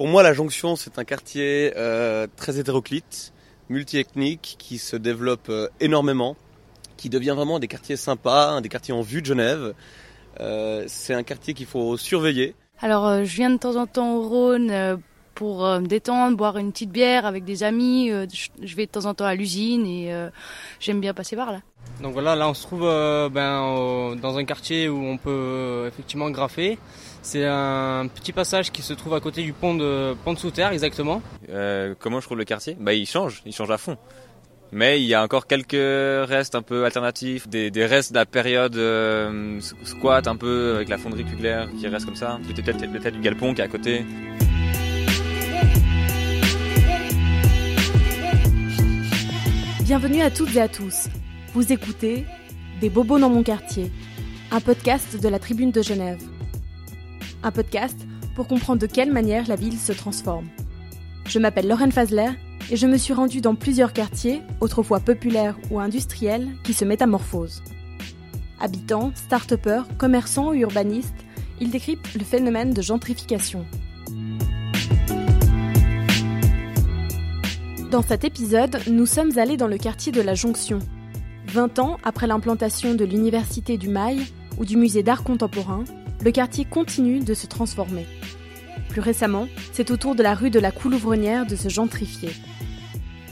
Pour moi, la Jonction, c'est un quartier euh, très hétéroclite, multiethnique, qui se développe euh, énormément, qui devient vraiment des quartiers sympas, des quartiers en vue de Genève. Euh, c'est un quartier qu'il faut surveiller. Alors, euh, je viens de temps en temps au Rhône euh, pour me détendre, boire une petite bière avec des amis. Je- vais de temps en temps à l'usine et j'aime bien passer par là. Donc voilà, là on se trouve ben, dans un quartier où on peut effectivement graffer. C'est un petit passage qui se trouve à côté du pont de pont de sous-terre exactement. Euh, comment je trouve le quartier? Bah il change, il change à fond. Mais il y a encore quelques restes un peu alternatifs, des, des restes de la période euh, squat un peu avec la fonderie Kugler qui reste comme ça. Peut-être peut-être du galpon qui est à côté. Bienvenue à toutes et à tous. Vous écoutez Des bobos dans mon quartier, un podcast de la Tribune de Genève. Un podcast pour comprendre de quelle manière la ville se transforme. Je m'appelle Lorraine Fazler et je me suis rendue dans plusieurs quartiers, autrefois populaires ou industriels, qui se métamorphosent. Habitants, start-upers, commerçants ou urbanistes, ils décryptent le phénomène de gentrification. Dans cet épisode, nous sommes allés dans le quartier de la Jonction. 20 ans après l'implantation de l'Université du Mail ou du Musée d'art contemporain, le quartier continue de se transformer. Plus récemment, c'est au tour de la rue de la Coulouvrenière de se gentrifier.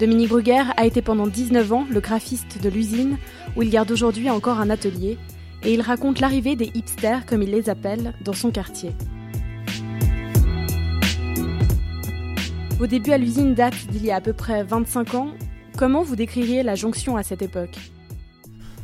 Dominique Brugger a été pendant 19 ans le graphiste de l'usine où il garde aujourd'hui encore un atelier et il raconte l'arrivée des hipsters comme il les appelle dans son quartier. Vos débuts à l'usine datent d'il y a à peu près 25 ans. Comment vous décririez la jonction à cette époque?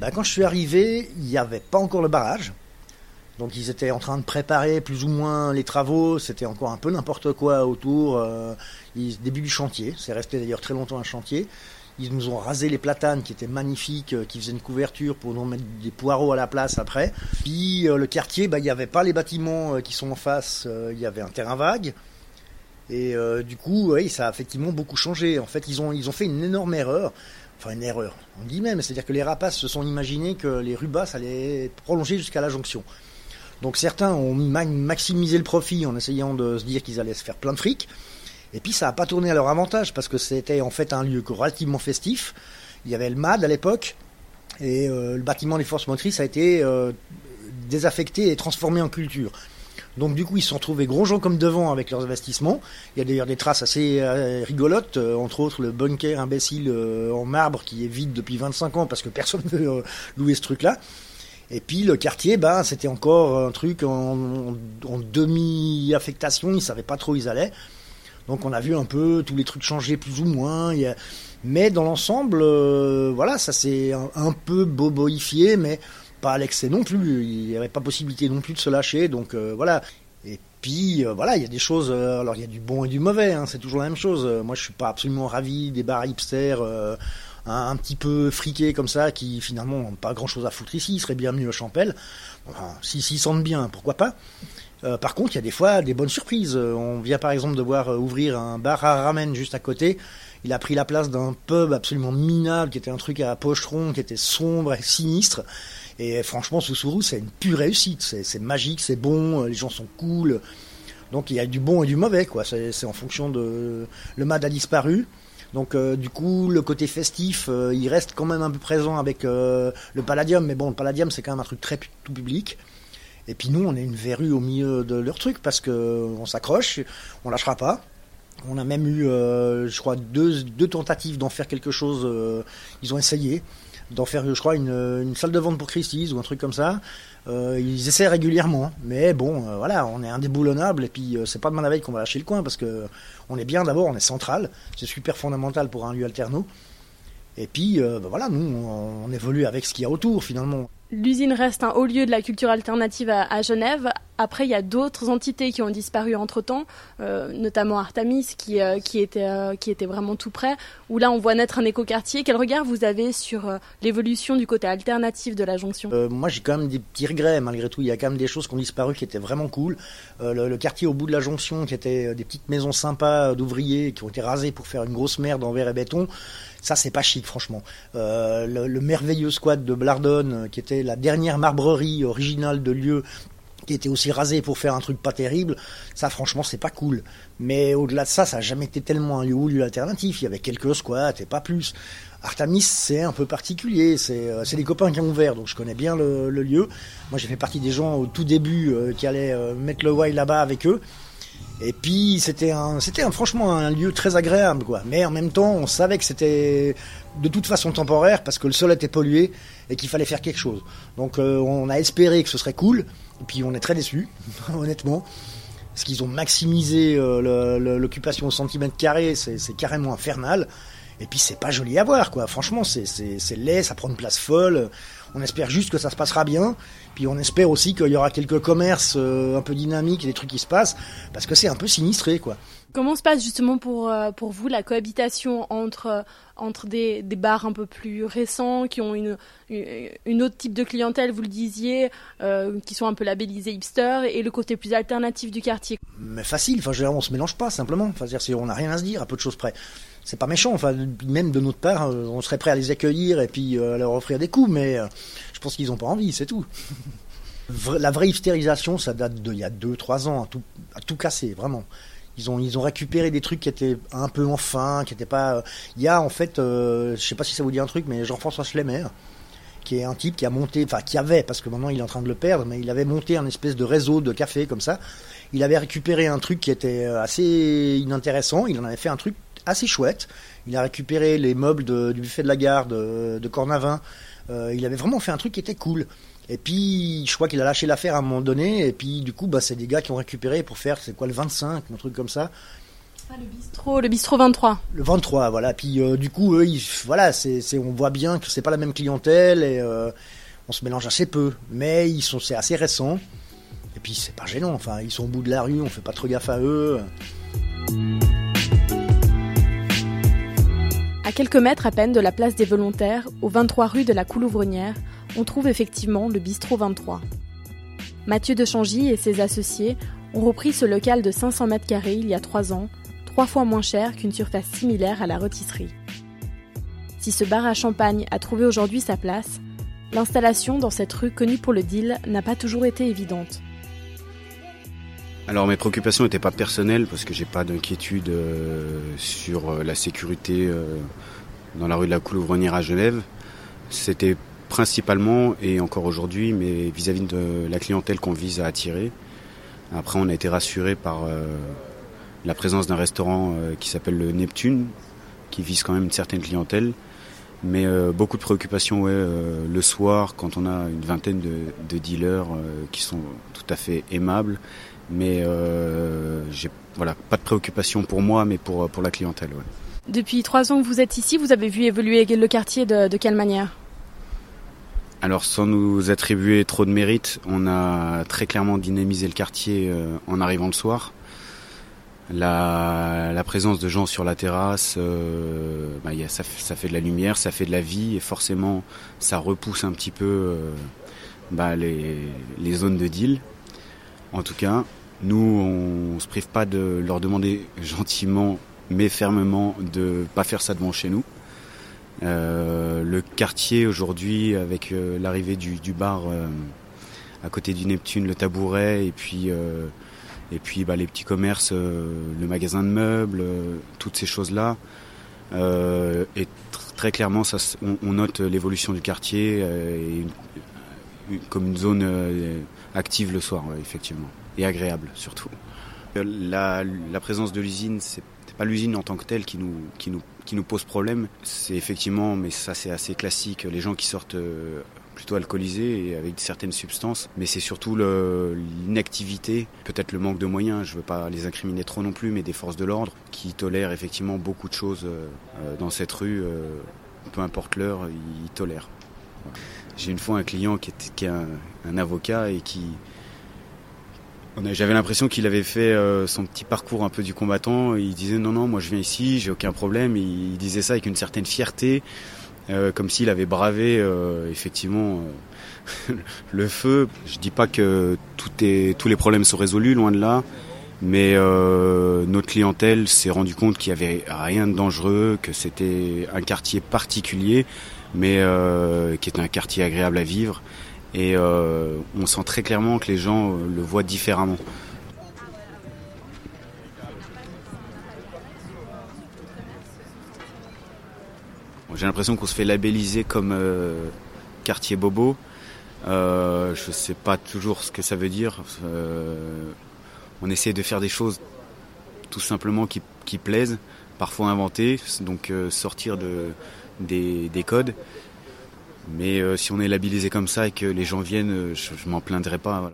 Bah, quand je suis arrivé, il n'y avait pas encore le barrage. Donc ils étaient en train de préparer plus ou moins les travaux. C'était encore un peu n'importe quoi autour. Euh, ils- début du chantier. C'est resté d'ailleurs très longtemps un chantier. Ils nous ont rasé les platanes qui étaient magnifiques, euh, qui faisaient une couverture pour nous mettre des poireaux à la place après. Puis euh, le quartier, bah, il n'y avait pas les bâtiments euh, qui sont en face. Il y avait un terrain vague. Et du coup, oui, ça a effectivement beaucoup changé. En fait, ils ont, ils ont fait une énorme erreur. Enfin, une erreur, en guillemets, mais c'est-à-dire que les rapaces se sont imaginés que les rues basses allaient prolonger jusqu'à la jonction. Donc certains ont ma- maximisé le profit en essayant de se dire qu'ils allaient se faire plein de fric. Et puis ça n'a pas tourné à leur avantage parce que c'était en fait un lieu relativement festif. Il y avait le MAD à l'époque et euh, le bâtiment des forces motrices a été euh, désaffecté et transformé en culture. Donc du coup, ils se sont retrouvés gros gens comme devant avec leurs investissements. Il y a d'ailleurs des traces assez euh, rigolotes, entre autres le bunker imbécile en marbre qui est vide depuis 25 ans parce que personne ne veut louer ce truc-là. Et puis le quartier, ben, c'était encore un truc en, demi-affectation, ils savaient pas trop où ils allaient. Donc on a vu un peu tous les trucs changer plus ou moins. Mais dans l'ensemble, euh, voilà, ça s'est un, peu boboifié, mais pas à l'excès non plus. Il n'y avait pas possibilité non plus de se lâcher. Donc euh, voilà. Et puis euh, voilà, il y a des choses. alors il y a du bon et du mauvais. hein, c'est toujours la même chose. Moi, je suis pas absolument ravi des bars hipsters. Un, petit peu friqués comme ça, qui finalement n'ont pas grand chose à foutre ici, ils seraient bienvenus à Champel. Enfin, si s'ils sentent bien, pourquoi pas. Euh, par contre, il y a des fois des bonnes surprises. Euh, On vient par exemple de voir euh, ouvrir un bar à ramen juste à côté. Il a pris la place d'un pub absolument minable, qui était un truc à pocheron, qui était sombre et sinistre. Et franchement, Sousourou, c'est une pure réussite. C'est magique, c'est bon, les gens sont cool. Donc il y a du bon et du mauvais, quoi. C'est en fonction de... Le MAD a disparu. Donc euh, du coup, le côté festif, euh, il reste quand même un peu présent avec euh, le Palladium. Mais bon, le Palladium, c'est quand même un truc très tout public. Et puis nous, on est une verrue au milieu de leur truc parce que on s'accroche, on lâchera pas. On a même eu, je crois, deux, deux tentatives d'en faire quelque chose. ils ont essayé d'en faire, je crois, une, salle de vente pour Christie's ou un truc comme ça. Euh, ils essaient régulièrement, mais bon, euh, voilà, on est indéboulonnable et puis euh, c'est pas de mal la veille qu'on va lâcher le coin parce que on est bien d'abord, on est central, c'est super fondamental pour un lieu alterno. Et puis, bah voilà, nous, on évolue avec ce qu'il y a autour finalement. L'usine reste un haut lieu de la culture alternative à, Genève. Après, il y a d'autres entités qui ont disparu entre-temps, euh, notamment Artemis, qui, euh, euh, qui était vraiment tout près, où là, on voit naître un écoquartier. Quel regard vous avez sur l'évolution du côté alternatif de la jonction? Moi, j'ai quand même des petits regrets, malgré tout. Il y a quand même des choses qui ont disparu qui étaient vraiment cool. Le, quartier au bout de la jonction, qui était des petites maisons sympas d'ouvriers qui ont été rasées pour faire une grosse merde en verre et béton, ça, c'est pas chic, franchement. Le, le merveilleux squat de Blardon, euh, qui était la dernière marbrerie originale de lieu, qui était aussi rasé pour faire un truc pas terrible, ça franchement c'est pas cool. Mais au-delà de ça, ça a jamais été tellement un lieu ou lieu alternatif. Il y avait quelques squats et pas plus. Artemis c'est un peu particulier, c'est euh, des copains qui ont ouvert, donc je connais bien le, lieu. Moi j'ai fait partie des gens au tout début euh, qui allaient euh, mettre le wild là-bas avec eux. Et puis c'était franchement un lieu très agréable, quoi. Mais en même temps, on savait que c'était de toute façon temporaire parce que le sol était pollué et qu'il fallait faire quelque chose. Donc on a espéré que ce serait cool. Et puis on est très déçus, honnêtement. Parce qu'ils ont maximisé euh, l'occupation au centimètre carré, c'est carrément infernal. Et puis c'est pas joli à voir, quoi. Franchement, c'est laid, ça prend une place folle. On espère juste que ça se passera bien. Puis on espère aussi qu'il y aura quelques commerces euh, un peu dynamiques et des trucs qui se passent, parce que c'est un peu sinistré, quoi. Comment se passe justement pour, euh, pour vous la cohabitation entre, entre des, des bars un peu plus récents, qui ont une, une autre type de clientèle, vous le disiez, euh, qui sont un peu labellisés hipster, et le côté plus alternatif du quartier? Mais facile, enfin, on se mélange pas simplement. Enfin, on n'a rien à se dire, à peu de choses près. C'est pas méchant, enfin, même de notre part, euh, on serait prêt à les accueillir et puis à leur offrir des coups, mais je pense qu'ils n'ont pas envie, c'est tout. La vraie hystérisation, ça date d'il y a 2-3 ans, à tout, à tout casser, vraiment. Ils ont, ils ont récupéré des trucs qui étaient un peu enfin, qui n'étaient pas. Il y a en fait, euh, je sais pas si ça vous dit un truc, mais Jean-François Schlemmer, qui est un type qui a monté, enfin qui avait, parce que maintenant il est en train de le perdre, mais il avait monté un espèce de réseau de café comme ça. Il avait récupéré un truc qui était assez inintéressant. Il en avait fait un truc assez chouette. Il a récupéré les meubles du buffet de la gare de, de Cornavin. Euh, il avait vraiment fait un truc qui était cool. Et puis, je crois qu'il a lâché l'affaire à un moment donné. Et puis, du coup, bah, c'est des gars qui ont récupéré pour faire, c'est quoi, le 25, un truc comme ça. Ah, le bistrot, le bistrot 23. Le 23, voilà. Puis, euh, du coup, eux, voilà, c'est, on voit bien que c'est pas la même clientèle et euh, on se mélange assez peu. Mais ils sont, c'est assez récent. Et puis, c'est pas gênant. Enfin, ils sont au bout de la rue, on fait pas trop gaffe à eux. À quelques mètres à peine de la place des volontaires, au 23 rue de la Coulouvronnière, on trouve effectivement le bistrot 23. Mathieu de Changy et ses associés ont repris ce local de 500 mètres carrés il y a trois ans, trois fois moins cher qu'une surface similaire à la rôtisserie. Si ce bar à champagne a trouvé aujourd'hui sa place, l'installation dans cette rue connue pour le deal n'a pas toujours été évidente. Alors mes préoccupations n'étaient pas personnelles parce que j'ai pas d'inquiétude euh, sur euh, la sécurité euh, dans la rue de la Coulouvronnière à Genève. C'était principalement et encore aujourd'hui, mais vis-à-vis de la clientèle qu'on vise à attirer. Après, on a été rassuré par la présence d'un restaurant qui s'appelle le Neptune, qui vise quand même une certaine clientèle. Mais beaucoup de préoccupations ouais, le soir, quand on a une vingtaine de, dealers qui sont tout à fait aimables. Mais j'ai voilà, pas de préoccupation pour moi, mais pour, pour la clientèle. Depuis trois ans que vous êtes ici, vous avez vu évoluer le quartier de quelle manière? Alors sans nous attribuer trop de mérite, on a très clairement dynamisé le quartier euh, en arrivant le soir. La, présence de gens sur la terrasse, euh, bah, ça, fait de la lumière, ça fait de la vie et forcément ça repousse un petit peu euh, bah, les, zones de deal. En tout cas, nous on se prive pas de leur demander gentiment mais fermement de pas faire ça devant chez nous. Euh, le quartier aujourd'hui, avec euh, l'arrivée du, bar euh, à côté du Neptune, le tabouret, et puis et puis bah, les petits commerces, le magasin de meubles, toutes ces choses-là. et très clairement, ça, on, note l'évolution du quartier comme une zone active le soir, effectivement, et agréable surtout. La, la présence de l'usine, c'est pas l'usine en tant que telle qui nous, qui nous, qui nous pose problème. C'est effectivement, mais ça c'est assez classique, les gens qui sortent euh, plutôt alcoolisés et avec certaines substances. Mais c'est surtout l'inactivité, peut-être le manque de moyens, je veux pas les incriminer trop non plus, mais des forces de l'ordre qui tolèrent effectivement beaucoup de choses euh, euh, dans cette rue, peu importe l'heure, ils tolèrent. J'ai une fois un client qui, est, qui est un avocat et qui, j'avais l'impression qu'il avait fait euh, son petit parcours un peu du combattant. Il disait non non moi je viens ici, j'ai aucun problème. il disait ça avec une certaine fierté, euh, comme s'il avait bravé euh, effectivement le feu. Je dis pas que tout est, tous les problèmes sont résolus, loin de là. Mais notre clientèle s'est rendu compte qu'il y avait rien de dangereux, que c'était un quartier particulier, mais qui était un quartier agréable à vivre Et on sent très clairement que les gens le voient différemment. J'ai l'impression qu'on se fait labelliser comme quartier bobo. Euh, je sais pas toujours ce que ça veut dire. Euh, on essaie de faire des choses tout simplement qui, plaisent, parfois inventées, donc euh, sortir de, des, codes. Mais euh, si on est labellisé comme ça et que les gens viennent, je, m'en plaindrai pas.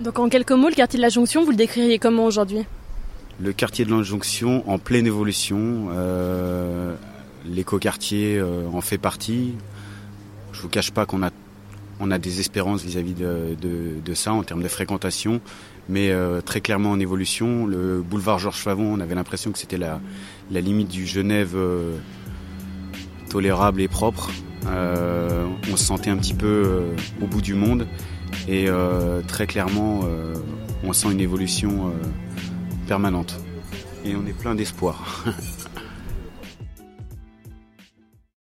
Donc en quelques mots, le quartier de la Jonction, vous le décririez comment aujourd'hui? Le quartier de la Jonction en pleine évolution. L'écoquartier en fait partie. Je vous cache pas qu'on a on a des espérances vis-à-vis de, ça en termes de fréquentation, mais euh, très clairement en évolution. Le boulevard Georges Favon, on avait l'impression que c'était la, limite du Genève euh, tolérable et propre. Euh, on se sentait un petit peu au bout du monde et très clairement on sent une évolution permanente. Et on est plein d'espoir.